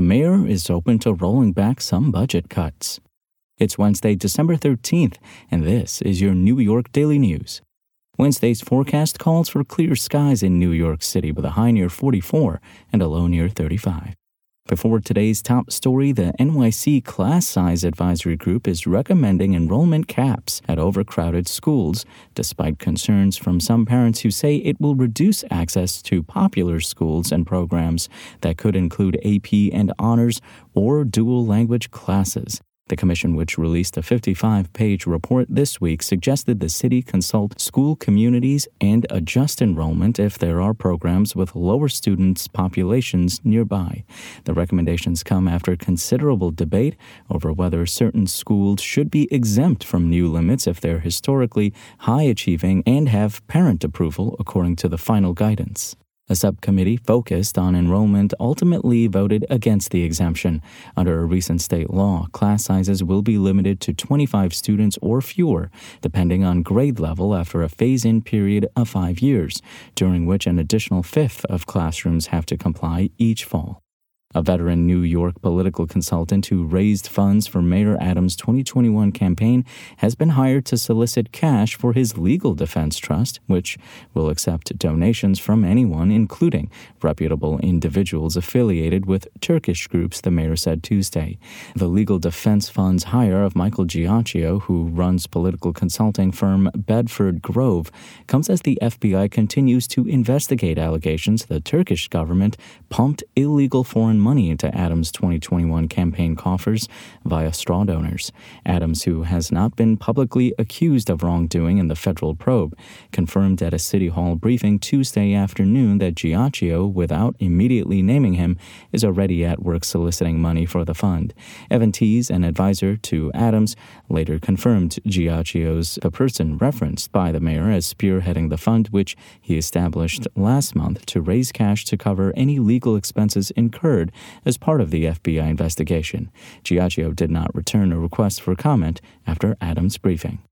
The mayor is open to rolling back some budget cuts. It's Wednesday, December 13th, and this is your New York Daily News. Wednesday's forecast calls for clear skies in New York City with a high near 44 and a low near 35. Before today's top story, the NYC Class Size Advisory Group is recommending enrollment caps at overcrowded schools, despite concerns from some parents who say it will reduce access to popular schools and programs that could include AP and honors or dual language classes. The commission, which released a 55 page report this week, suggested the city consult school communities and adjust enrollment if there are programs with lower students' populations nearby. The recommendations come after considerable debate over whether certain schools should be exempt from new limits if they're historically high achieving and have parent approval, according to the final guidance. A subcommittee focused on enrollment ultimately voted against the exemption. Under a recent state law, class sizes will be limited to 25 students or fewer, depending on grade level after a phase in period of five years, during which an additional fifth of classrooms have to comply each fall. A veteran New York political consultant who raised funds for Mayor Adams' 2021 campaign has been hired to solicit cash for his legal defense trust, which will accept donations from anyone, including reputable individuals affiliated with Turkish groups, the mayor said Tuesday. The legal defense fund's hire of Michael Giacchio, who runs political consulting firm Bedford Grove, comes as the FBI continues to investigate allegations the Turkish government pumped illegal foreign money into Adams' 2021 campaign coffers via straw donors. Adams, who has not been publicly accused of wrongdoing in the federal probe, confirmed at a City Hall briefing Tuesday afternoon that Giacchio, without immediately naming him, is already at work soliciting money for the fund. Evan Thies, an advisor to Adams, later confirmed Giacchio's the person referenced by the mayor as spearheading the fund, which he established last month to raise cash to cover any legal expenses incurred as part of the FBI investigation. Giacchio did not return a request for comment after Adams' briefing.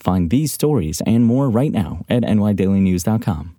Find these stories and more right now at nydailynews.com.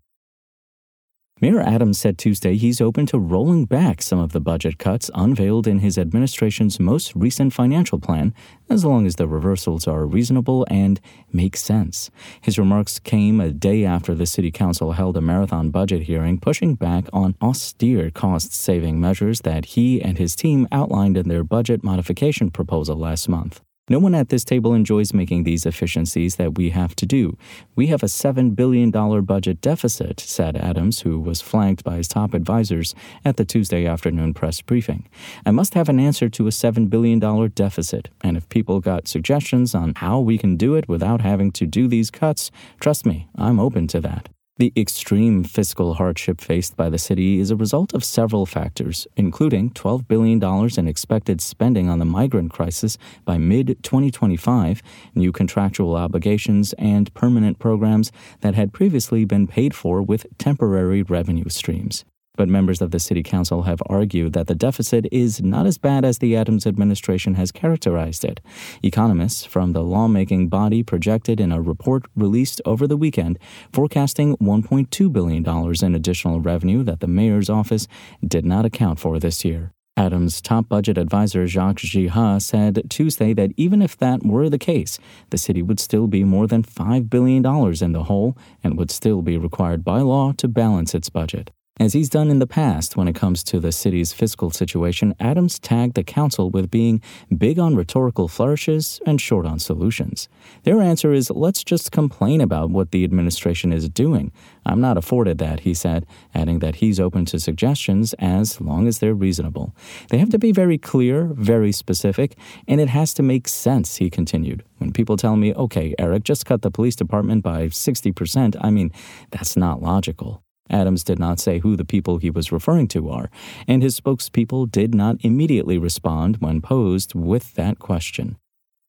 Mayor Adams said Tuesday he's open to rolling back some of the budget cuts unveiled in his administration's most recent financial plan, as long as the reversals are reasonable and make sense. His remarks came a day after the City Council held a marathon budget hearing pushing back on austere cost saving measures that he and his team outlined in their budget modification proposal last month. No one at this table enjoys making these efficiencies that we have to do. We have a $7 billion budget deficit, said Adams, who was flanked by his top advisors at the Tuesday afternoon press briefing. I must have an answer to a $7 billion deficit, and if people got suggestions on how we can do it without having to do these cuts, trust me, I'm open to that. The extreme fiscal hardship faced by the city is a result of several factors, including $12 billion in expected spending on the migrant crisis by mid 2025, new contractual obligations, and permanent programs that had previously been paid for with temporary revenue streams. But members of the City Council have argued that the deficit is not as bad as the Adams administration has characterized it. Economists from the lawmaking body projected in a report released over the weekend forecasting $1.2 billion in additional revenue that the mayor's office did not account for this year. Adams' top budget advisor Jacques Jiha said Tuesday that even if that were the case, the city would still be more than $5 billion in the hole and would still be required by law to balance its budget. As he's done in the past when it comes to the city's fiscal situation, Adams tagged the council with being big on rhetorical flourishes and short on solutions. Their answer is let's just complain about what the administration is doing. I'm not afforded that, he said, adding that he's open to suggestions as long as they're reasonable. They have to be very clear, very specific, and it has to make sense, he continued. When people tell me, okay, Eric, just cut the police department by 60%, I mean, that's not logical. Adams did not say who the people he was referring to are, and his spokespeople did not immediately respond when posed with that question.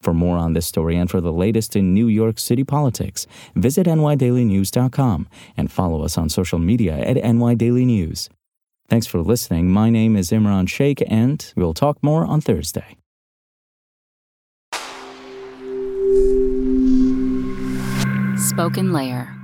For more on this story and for the latest in New York City politics, visit nydailynews.com and follow us on social media at nydailynews. Thanks for listening. My name is Imran Sheikh, and we'll talk more on Thursday. Spoken Layer.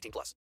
18 plus.